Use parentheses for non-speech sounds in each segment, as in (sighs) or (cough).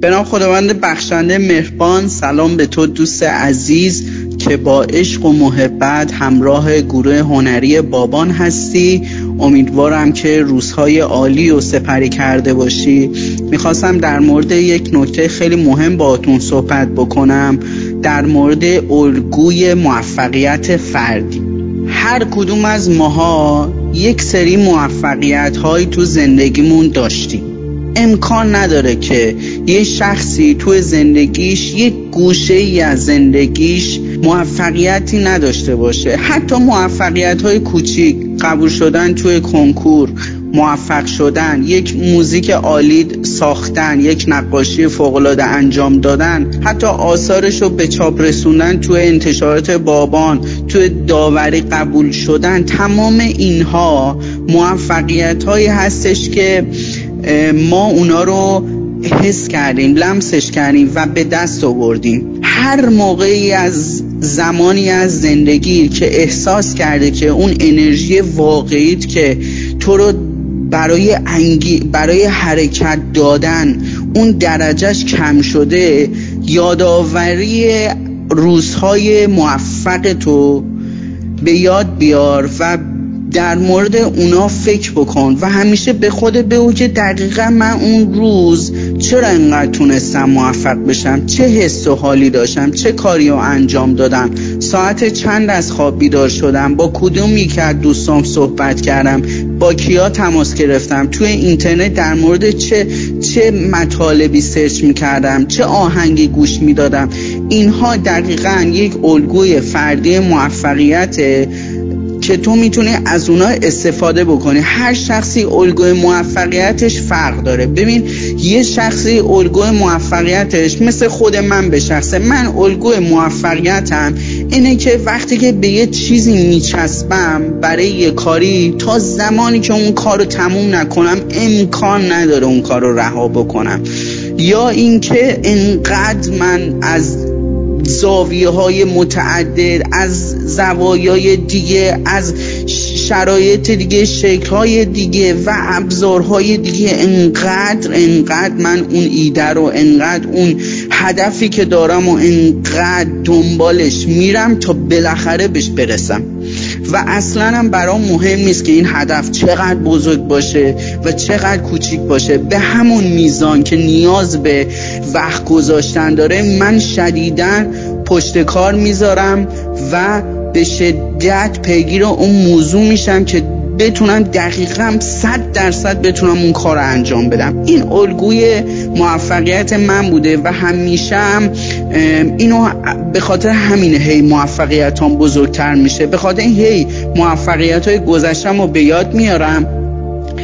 به نام خداوند بخشنده مهربان سلام به تو دوست عزیز که با عشق و محبت همراه گروه هنری بابان هستی. امیدوارم که روزهای عالی و سپری کرده باشی. می‌خواستم در مورد یک نکتهخیلی مهم باهاتون صحبت بکنم. در مورد الگوی موفقیت فردی. هر کدوم از ماها یک سری موفقیت هایی تو زندگیمون داشتیم. امکان نداره که یه شخصی تو زندگیش یک گوشه ای از زندگیش موفقیتی نداشته باشه. حتی موفقیت های کوچیک قبول شدن توی کنکور موفق شدن یک موزیک عالی ساختن یک نقاشی فوقالعاده انجام دادن حتی آثارش رو به چاپ رسوندن توی انتشارات بابان توی داوری قبول شدن تمام اینها موفقیت هایی هستش که ما اونا رو حس کردیم لمسش کردیم و به دست آوردیم. هر موقعی از زمانی از زندگی که احساس کرده که اون انرژی واقعیت که تو رو برای انگی برای حرکت دادن اون درجهش کم شده یادآوری روزهای موفق تو به یاد بیار و در مورد اونا فکر بکن و همیشه به خود بگو که دقیقا من اون روز چرا انقدر تونستم موفق بشم؟ چه حس و حالی داشتم؟ چه کاری رو انجام دادم؟ ساعت چند از خواب بیدار شدم؟ با کدوم یکی از دوستام صحبت کردم؟ با کیا تماس گرفتم؟ توی اینترنت در مورد چه چه مطالبی سرچ می‌کردم؟ چه آهنگی گوش می‌دادم؟ اینها دقیقا یک الگوی فردی موفقیت که تو می‌تونی از اونها استفاده بکنی. هر شخصی الگوی موفقیتش فرق داره. ببین یه شخصی الگوی موفقیتش مثل خود من به شخصه. من الگوی موفقیتم اینه که وقتی که به یه چیزی میچسبم برای یه کاری تا زمانی که اون کار رو تموم نکنم امکان نداره اون کار رو رها بکنم. یا اینکه انقدر من از زاویه های متعدد از زوایای دیگه از شرایط دیگه شکل های دیگه و ابزارهای دیگه. انقدر انقدر من اون ایده رو انقدر اون هدفی که دارم و انقدر دنبالش میرم تا بالاخره بهش برسم. و اصلا هم برام مهم نیست که این هدف چقدر بزرگ باشه و چقدر کوچیک باشه. به همون میزان که نیاز به وقت گذاشتن داره من شدیدن پشت کار می‌ذارم و به شدت پیگیر اون موضوع میشم که بتونم دقیقا صد درصد بتونم اون کار رو انجام بدم. این الگوی موفقیت من بوده و همیشه هم اینو به خاطر همین هی موفقیت هم بزرگتر میشه. به خاطر این هی موفقیت های گذشتم رو به یاد میارم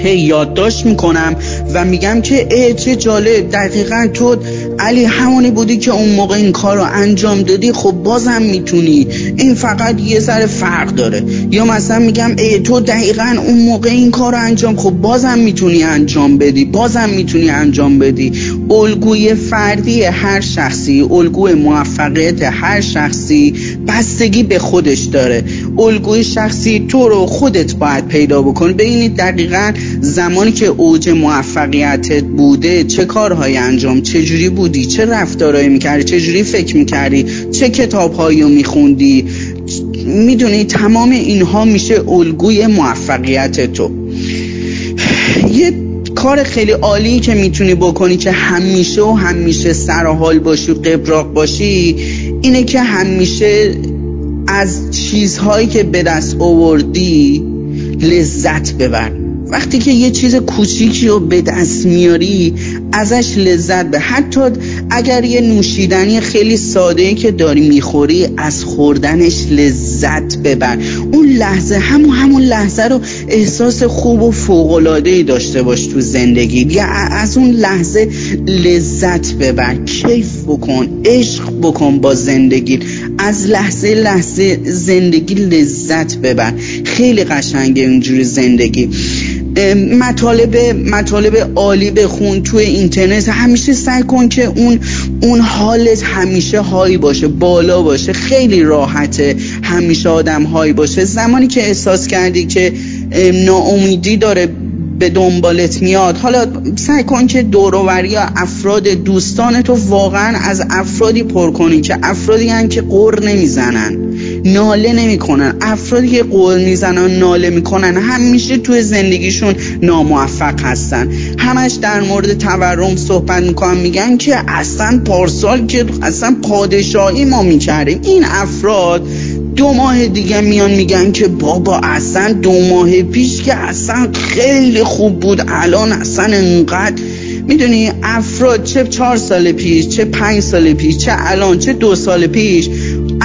هی یادداشت می‌کنم و میگم که ای چه جالب. دقیقا تو علی همونی بودی که اون موقع این کار رو انجام دادی خب بازم می‌تونی. این فقط یه سر فرق داره. یا مثلا میگم ای تو دقیقا اون موقع این کار رو انجام خب بازم می‌تونی انجام بدی بازم می‌تونی انجام بدی. الگوی فردی هر شخصی الگوی موفقیت هر شخصی بستگی به خودش داره. الگوی شخصی تو رو خودت باید پیدا بکنی ببینید دقیقا زمانی که اوج موفقیتت بوده چه کارهایی انجام چه جوری بودی چه رفتارهایی می‌کردی چه جوری فکر می‌کردی چه کتابهایی رو میخوندی. می‌دونی تمام اینها میشه الگوی موفقیت تو. یه کار خیلی عالی که می‌تونی بکنی که همیشه و همیشه سر حال باشی و قبراق باشی اینه که همیشه از چیزهایی که به دست آوردی لذت ببر. وقتی که یه چیز کوچیکی رو به دست میاری ازش لذت به حتی اگر یه نوشیدنی خیلی ساده ای که داری می‌خوری از خوردنش لذت ببر. اون لحظه همون همون لحظه رو احساس خوب و فوقلاده ای داشته باش تو زندگی. یا از اون لحظه لذت ببر. کیف بکن عشق بکن با زندگی از لحظه لحظه زندگی لذت ببر. خیلی قشنگه اینجوری زندگی. مطالب مطالب عالی بخون توی اینترنت. همیشه سعی کن که اون اون حالت همیشه هایی باشه بالا باشه خیلی راحته. همیشه آدم هایی باشه. زمانی که احساس کردی که ناامیدی داره به دنبالت میاد حالا سعی کن که دوروری یا افراد دوستان تو واقعا از افرادی پر کنی که افرادی هن که قر نمی‌زنن. ناله نمی‌کنن. افرادی که قول می‌زنن ناله می‌کنن همیشه توی زندگیشون ناموفق هستن. همش در مورد تورم صحبت می‌کنن میگن که اصلا پارسال که اصلا پادشاهی ما می‌کردیم. این افراد دو ماه دیگه میان میگن که بابا اصلا دو ماه پیش که اصلا خیلی خوب بود الان اصلا انقدر. می‌دونی افراد چه چهار سال پیش چه پنج سال پیش چه الان چه دو سال پیش.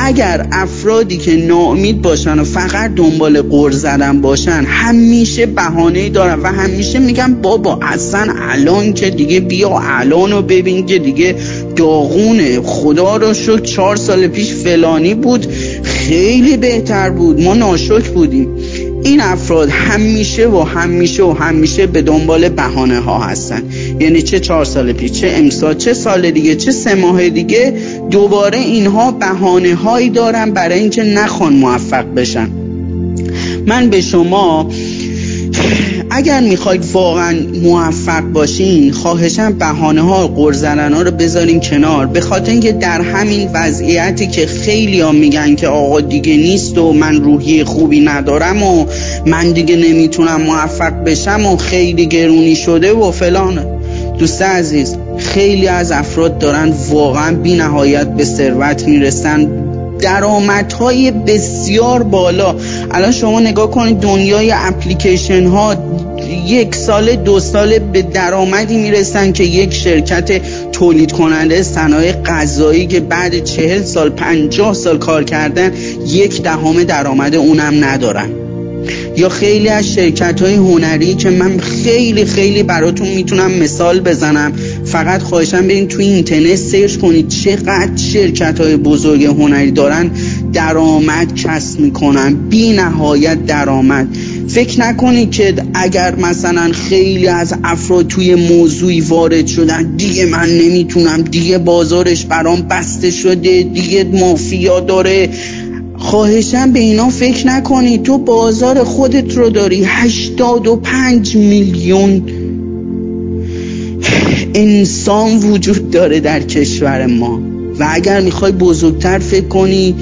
اگر افرادی که ناامید باشن و فقط دنبال قرض زدن باشن همیشه بهانه دارن و همیشه میگن بابا اصلا الان که دیگه بیا الان رو ببین که دیگه داغونه خدا رو شد چهار سال پیش فلانی بود خیلی بهتر بود. ما ناشک بودیم. این افراد همیشه و همیشه و همیشه به دنبال بهانه ها هستن. یعنی چه چهار سال پیش چه امسال چه سال دیگه چه سه ماه دیگه دوباره اینها بهانه هایی دارن برای اینکه نخوان موفق بشن. من به شما اگر می‌خواید واقعا موفق باشین خواهشم بهانه ها قرزنن ها رو بذارین کنار. به خاطر اینکه در همین وضعیتی که خیلی ها میگن که آقا دیگه نیست و من روحی خوبی ندارم و من دیگه نمی‌تونم موفق بشم و خیلی گرونی شده و فلان. دوست عزیز خیلی از افراد دارن واقعا بی نهایت به ثروت می‌رسن. درآمدهای بسیار بالا. الان شما نگاه کنید دنیای اپلیکیشن ها یک سال دو سال به درآمدی می‌رسن که یک شرکت تولید کننده صنایع غذایی که بعد چهل سال پنجاه سال کار کردن یک دهم درآمد اونم ندارن. یا خیلی از شرکت های هنری که من خیلی خیلی براتون می‌تونم مثال بزنم فقط خواهشم برین توی اینترنت سرچ کنید چقدر شرکت های بزرگ هنری دارن درآمد کسب می‌کنن. بی نهایت درآمد. فکر نکنید که اگر مثلا خیلی از افراد توی موضوعی وارد شدن دیگه من نمی‌تونم دیگه بازارش برام بسته شده دیگه مافیا داره. خواهشم به اینا فکر نکنی. تو بازار خودت رو داری. هشتاد و پنج میلیون انسان وجود داره در کشور ما. و اگر می‌خوای بزرگتر فکر کنی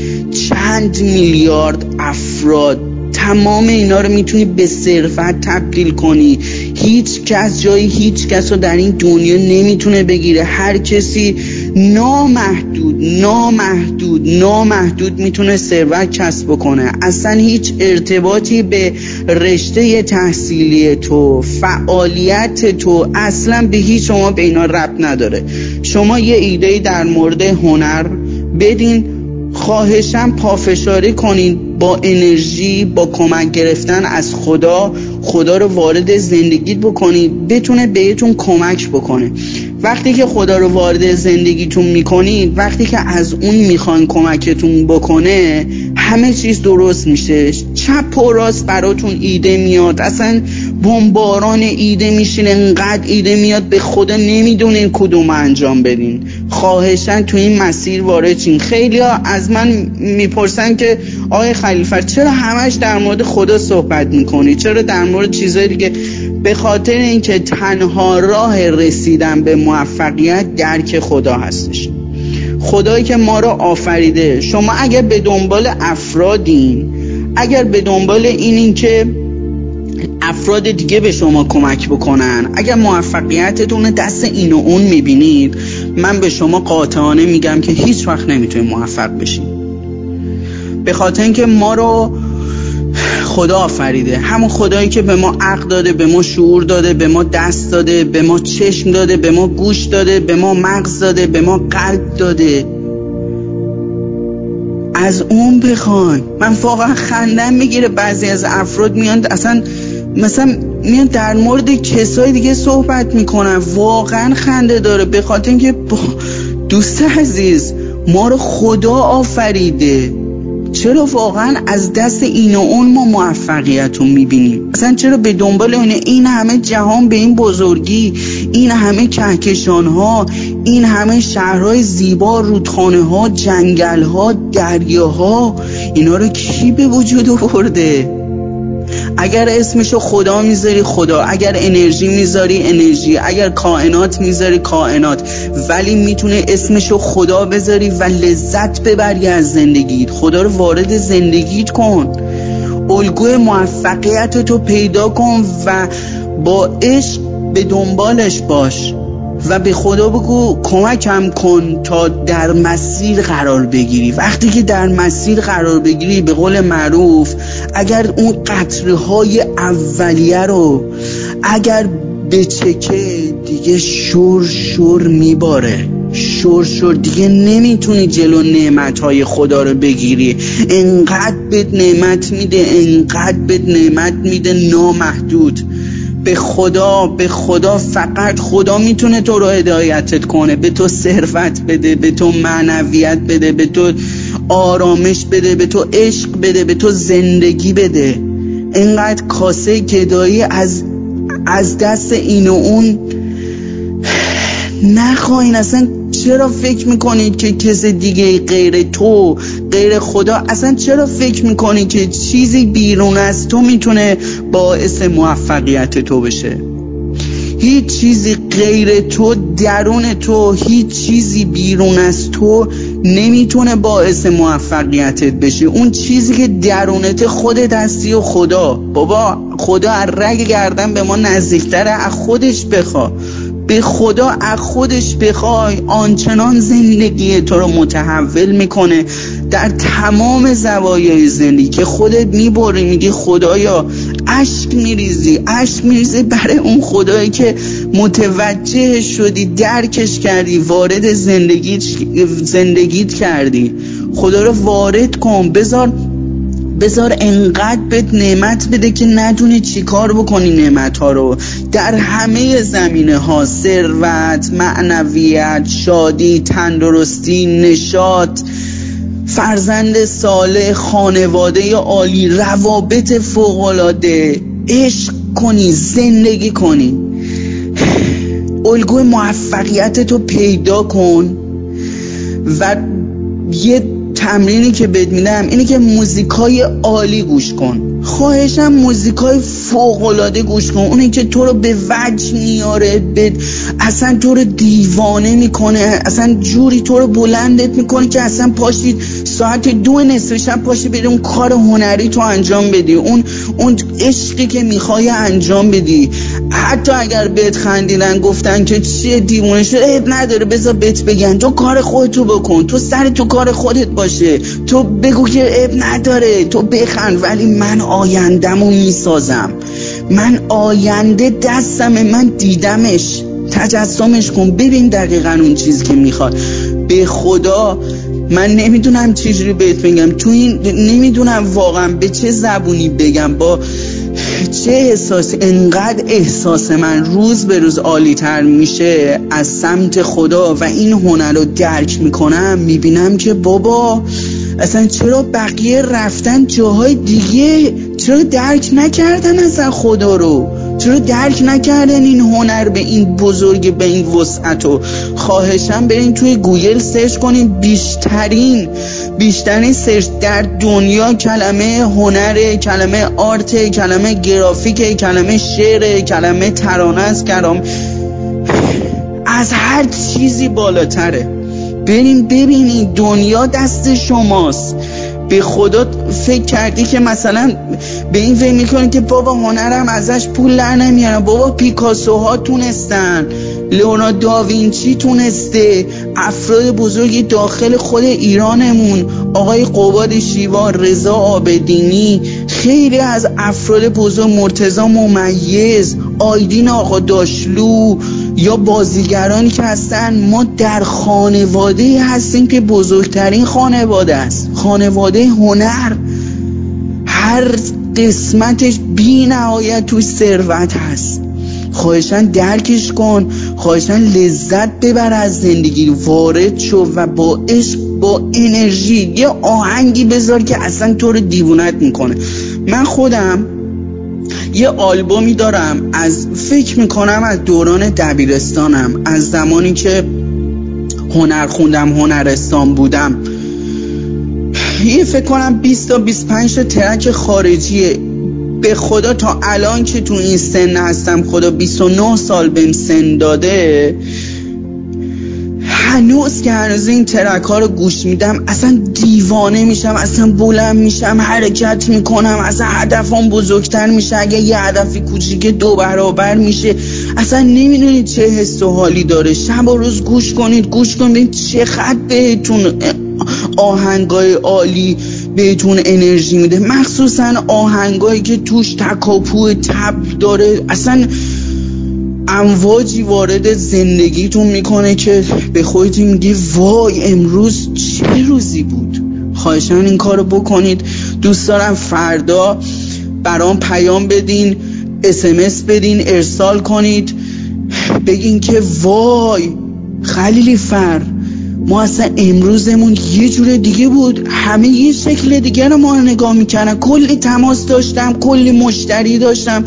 چند میلیارد افراد تمام اینا رو می‌تونی به صرفت تبدیل کنی. هیچ کس جایی هیچ کس رو در این دنیا نمی‌تونه بگیره. هر کسی نامحدود نامحدود نامحدود می‌تونه ثروت کسب بکنه. اصلا هیچ ارتباطی به رشته تحصیلی تو فعالیت تو اصلا به هیچ شما به اینا رب نداره. شما یه ایده در مورد هنر بدین خواهشم پافشاری کنین با انرژی با کمک گرفتن از خدا. خدا رو وارد زندگیت بکنید بتونه بهتون کمک بکنه. وقتی که خدا رو وارد زندگیتون می‌کنید وقتی که از اون می‌خوان کمکتون بکنه همه چیز درست میشه. چپ و راست براتون ایده میاد. اصلا بمباران ایده میشین انقدر ایده میاد به خدا نمی‌دونین کدوم انجام بدین. خواهشن تو این مسیر وارد چین خیلی ها از من می‌پرسن که آقای خلیفه چرا همش در مورد خدا صحبت می‌کنی؟ چرا در مورد چیزای دیگه به خاطر اینکه تنها راه رسیدن به موفقیت درک خدا هستش. خدایی که ما را آفریده. شما اگر به دنبال افرادین اگر به دنبال اینین که افراد دیگه به شما کمک بکنن اگر موفقیتتون دست این و اون می‌بینید من به شما قاطعانه میگم که هیچ وقت نمی‌تونید موفق بشین. به خاطر اینکه ما رو خدا آفریده همون خدایی که به ما عقل داده به ما شعور داده به ما دست داده به ما چشم داده به ما گوش داده به ما مغز داده به ما قلب داده. از اون بخوان. من واقعا خندم می‌گیره. بعضی از افراد میان اصلا مثلا میان در مورد کسای دیگه صحبت می‌کنن. واقعا خنده داره. به خاطر اینکه دوست عزیز ما رو خدا آفریده. چرا واقعا از دست این و اون ما موفقیت رو می‌بینیم؟ اصلا چرا به دنبال اونه این همه جهان به این بزرگی این همه کهکشان ها این همه شهرهای زیبا رودخانه ها جنگل ها دریاها اینا رو کی به وجود آورده؟ اگر اسمشو خدا می‌ذاری خدا. اگر انرژی می‌ذاری انرژی. اگر کائنات می‌ذاری کائنات. ولی می‌تونه اسمشو خدا بذاری و لذت ببری از زندگیت. خدا رو وارد زندگیت کن. الگوی موفقیت تو پیدا کن و با عشق به دنبالش باش. و به خدا بگو کمکم کن تا در مسیر قرار بگیری. وقتی که در مسیر قرار بگیری به قول معروف اگر اون قطره های اولیه رو اگر بچکه دیگه شور شور میباره شور شور دیگه نمی‌تونی جلو نعمت های خدا رو بگیری. انقدر بهت نعمت میده انقدر بهت نعمت میده نامحدود. به خدا به خدا فقط خدا می‌تونه تو رو هدایتت کنه. به تو ثروت بده به تو معنویت بده به تو آرامش بده به تو عشق بده به تو زندگی بده. اینقدر کاسه گدایی از از دست این و اون. (sighs) نخواهین اصلا چرا فکر می‌کنید که کس دیگه غیر تو غیر خدا؟ اصلا چرا فکر می‌کنید که چیزی بیرون از تو می‌تونه باعث موفقیت تو بشه؟ هیچ چیزی غیر تو درون تو هیچ چیزی بیرون از تو نمی‌تونه باعث موفقیتت بشه. اون چیزی که درونت خودت هستی و خدا. بابا خدا از رگ گردن به ما نزدیکتره از خودش بخوا. به خدا از خودش بخوای آنچنان زندگی تو رو متحول می‌کنه. در تمام زوایای زندگی که خودت می‌بری میگی خدایا اشک میریزی اشک میریزی برای اون خدایی که متوجه شدی درکش کردی وارد زندگیت, زندگیت کردی. خدا رو وارد کن. بذار بذار انقدر بهت نعمت بده که ندونی چی کار بکنی نعمت ها رو. در همه زمینه ها ثروت معنویت شادی تندرستی نشاط فرزند صالح خانواده عالی روابط فوقالعاده عشق کنی زندگی کنی. الگوی موفقیت تو پیدا کن و یه تمرینی که بهت میدم اینه که موزیکای عالی گوش کن. خواهشم موزیکای فوقالعاده گوش کن. اونی که تو رو به وجه میاره به اصلا تو رو دیوانه می‌کنه. اصلا جوری تو رو بلندت می‌کنه که اصلا پاشید ساعت دو نصف شب پاشی بری اون کار هنری تو انجام بدی. اون اون عشقی که می‌خوای انجام بدی. حتی اگر بهت خندیدن گفتن که چیه دیوونه شده عیب نداره. بذار بهت بگن. تو کار خودتو بکن. تو سر تو کار خودت باشه. تو بگو که عیب نداره. تو بخند. ولی من آیندمو می‌سازم. من آینده دستم من دیدمش. تجسمش کن. ببین دقیقا اون چیزی که می‌خواد. به خدا من نمی‌دونم چجوری بهت بگم تو این نمی‌دونم واقعا به چه زبونی بگم. با چه احساسی انقدر احساس من روز به روز عالی تر میشه از سمت خدا و این هنر رو درک می‌کنم می‌بینم که بابا اصلا چرا بقیه رفتن جاهای دیگه؟ چرا درک نکردن اصلا خدا رو؟ چرا درک نکردن این هنر به این بزرگ به این وسعت و خواهشم برین توی گوگل search کنین بیشترین بیشترین search در دنیا کلمه هنر کلمه art کلمه گرافیک کلمه شعر کلمه ترانه است کلام. از هر چیزی بالاتره. بریم ببینید دنیا دست شماست. به خدا فکر کردی که مثلا به این فکر می‌کنی که بابا هنرم ازش پول در نمیارم بابا پیکاسوها تونستن. لئونارد داوینچی تونسته. افراد بزرگی داخل خود ایرانمون. آقای قباد شیوا رضا آبدینی. خیلی از افراد بزرگ مرتزا ممیز آیدین آقا داشلو. یا بازیگرانی که هستن ما در خانواده هستیم که بزرگترین خانواده است. خانواده هنر. هر قسمتش بی نهایت توی ثروت هست. خواهشن درکش کن. خواهشن لذت ببر از زندگی. وارد شو و با عشق با انرژی. یه آهنگی بذار که اصلا تو رو دیوونت می‌کنه. من خودم یه آلبومی دارم. از فکر می‌کنم از دوران دبیرستانم. از زمانی که هنر خوندم هنرستان بودم. یه فکر کنم 20 تا 25 تا ترک خارجیه. به خدا تا الان که تو این سن هستم خدا 29 سال بهم سن داده هنوز که هنوز این ترک ها رو گوش میدم اصلا دیوانه میشم اصلا بلند میشم حرکت می‌کنم اصلا هدفم بزرگتر میشه اگه یه هدفی کوچیک دو برابر میشه. اصلا نمی‌دونید چه حس و حالی داره. شب و روز گوش کنید گوش کنید چقدر بهتون آهنگای عالی بهتون انرژی میده. مخصوصا آهنگایی که توش تکاپو تب داره. اصلا امواجی وارد زندگیتون می‌کنه که به خودتون میگی وای امروز چه روزی بود؟ خواهشان این کارو بکنید. دوست دارم فردا برام پیام بدین اسمس بدین ارسال کنید. بگین که وای خلیلی فر. ما اصلا امروزمون یه جور دیگه بود. همه یه شکل دیگه رو ما نگاه می‌کنن کلی تماس داشتم کلی مشتری داشتم.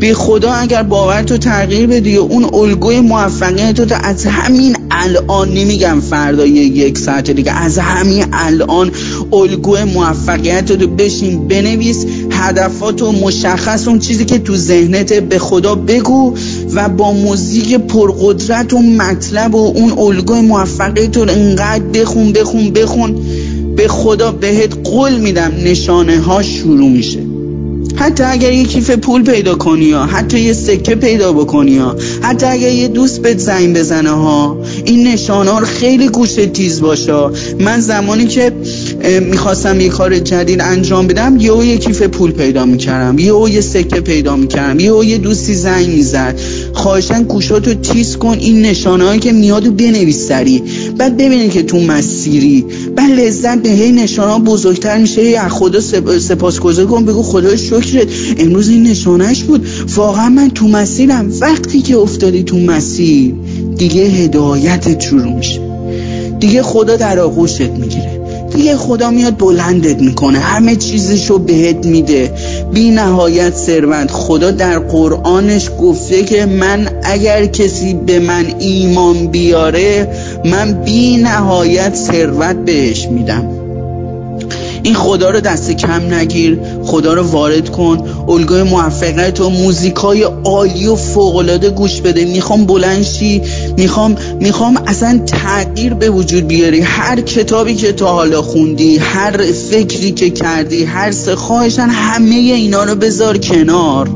به خدا اگر باور تو تغییر بدی و اون الگوی موفقیت تو از همین الان نمیگم فردا یک ساعت دیگه از همین الان الگوی موفقیت رو بشین بنویس هدفات و مشخص اون چیزی که تو ذهنت به خدا بگو و با موزیک پرقدرت و مطلب و اون الگوی موفقیت رو انقدر بخون بخون بخون. به خدا بهت قول میدم نشانه ها شروع میشه. حتی اگر یه کیف پول پیدا کنی یا حتی یه سکه پیدا بکنی ها حتی اگر یه دوست بهت زنگ بزنه ها. این نشانه ها خیلی گوشت تیز باشه. من زمانی که می‌خواستم یه کار جدید انجام بدم یه یه کیف پول پیدا می‌کردم. یه یه سکه پیدا می‌کردم. یه یه دوستی زنگ می‌زد. خواهشن گوشاتو تیز کن. این نشانه هایی که میادو بنویس سری بعد ببینید که تو مسیری. بعد لذت به هی نشانه ها بزرگتر میشه. هی از خدا سپاس کن. بگو خدا شکرت. امروز این نشانهش بود. واقعا من تو مسیرم. وقتی که افتادی تو مسیر دیگه هدایتت شروع میشه. دیگه خدا در آغوشت می‌گیره. دیگه خدا میاد بلندت می‌کنه. همه چیزشو بهت میده. بی نهایت ثروت. خدا در قرآنش گفته که من اگر کسی به من ایمان بیاره من بی نهایت ثروت بهش میدم. این خدا رو دست کم نگیر. خدا رو وارد کن. الگوی موفقیت و موزیکای عالی و فوقالعاده گوش بده. می‌خوام بلنشی می‌خوام می‌خوام اصلا تغییر به وجود بیاری. هر کتابی که تا حالا خوندی هر فکری که کردی هر سه خواهشن همه اینا رو بذار کنار.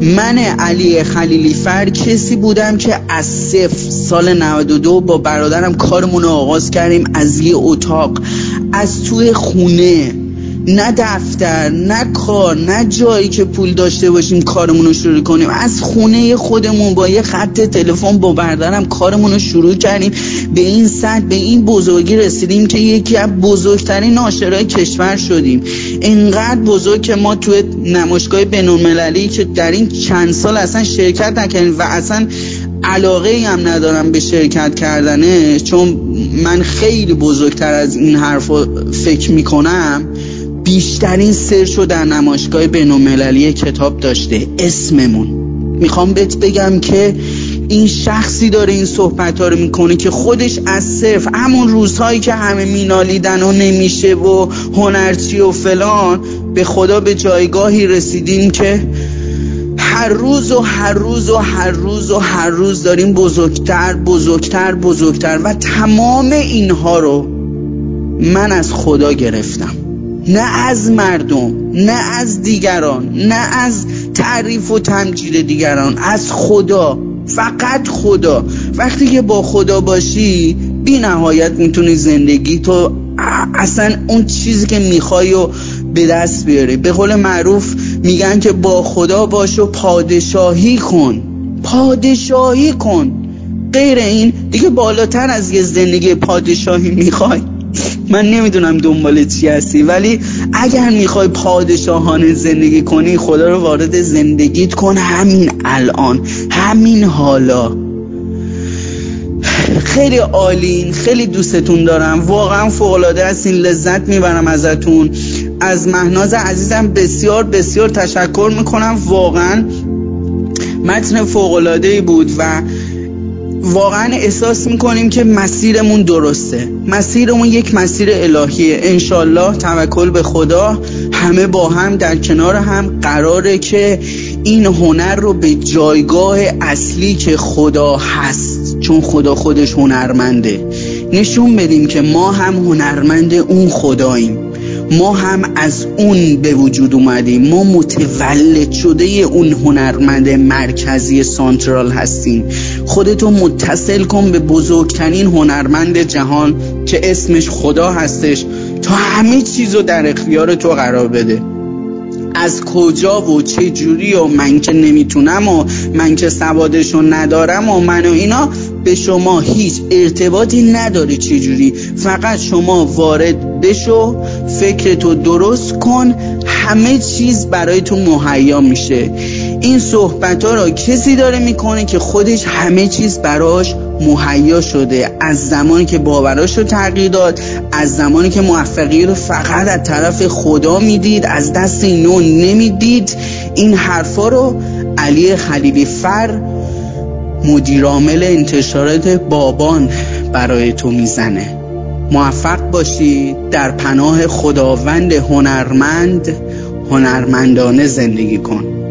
من علی خلیلی فر کسی بودم که از صفر سال 92 با برادرم کارمون رو آغاز کردیم از یه اتاق. از توی خونه. نه دفتر نه کار نه جایی که پول داشته باشیم کارمون رو شروع کنیم. از خونه خودمون با یه خط تلفن با بردارم کارمون رو شروع کردیم. به این سطح به این بزرگی رسیدیم که یکی از بزرگترین ناشرای کشور شدیم. اینقدر بزرگ که ما توی نمایشگاه بینالمللی که در این چند سال اصلا شرکت نکردیم و اصلا علاقه ای هم ندارم به شرکت کردنه چون من خیلی بزرگتر از این حرف فکر می‌کنم. بیشترین سرش رو در نمایشگاه بینالمللی کتاب داشته اسممون. می‌خوام بهت بگم که این شخصی داره این صحبت ها رو می‌کنه که خودش از صرف همون روزهایی که همه مینالیدن و نمیشه و هنرچی و فلان به خدا به جایگاهی رسیدیم که هر روز و هر روز و هر روز و هر روز داریم بزرگتر بزرگتر بزرگتر و تمام اینها رو من از خدا گرفتم. نه از مردم نه از دیگران نه از تعریف و تمجید دیگران از خدا فقط خدا. وقتی که با خدا باشی بی نهایت می‌تونی زندگی تو اصلا اون چیزی که می‌خوای و به دست بیاری. به قول معروف میگن که با خدا باش و پادشاهی کن. پادشاهی کن. غیر این دیگه بالاتر از یه زندگی پادشاهی می‌خوای. من نمی‌دونم دنبال چی هستی ولی اگر می‌خوای پادشاهانه زندگی کنی خدا رو وارد زندگیت کن. همین الان همین حالا. خیلی عالین خیلی دوستتون دارم. واقعا فوقلاده هستین. لذت می‌برم ازتون. از مهناز عزیزم بسیار بسیار تشکر می‌کنم. واقعا متن فوقلاده بود و واقعا احساس می‌کنیم که مسیرمون درسته. مسیرمون یک مسیر الهیه. انشالله توکل به خدا همه با هم در کنار هم قراره که این هنر رو به جایگاه اصلی که خدا هست چون خدا خودش هنرمنده نشون بدیم که ما هم هنرمند اون خداییم. ما هم از اون به وجود اومدیم. ما متولد شده اون هنرمند مرکزی سانترال هستیم. خودتو متصل کن به بزرگترین هنرمند جهان که اسمش خدا هستش تا همه چیزو در اختیار تو قرار بده. از کجا و چه جوری و من که نمی‌تونم و من که سوادشو ندارم و من و اینا به شما هیچ ارتباطی نداره چه جوری فقط شما وارد بشو فکرتو درست کن همه چیز برای تو مهیا میشه. این صحبت ها را کسی داره می‌کنه که خودش همه چیز براش مهیا شده. از زمانی که باوراش رو تغییر داد از زمانی که موفقی رو فقط از طرف خدا می‌دید از دست نو نمی‌دید. این حرفا رو علی خلیلی فر مدیرعامل انتشارات بابان برای تو می‌زنه. موفق باشی در پناه خداوند هنرمند هنرمندانه زندگی کن.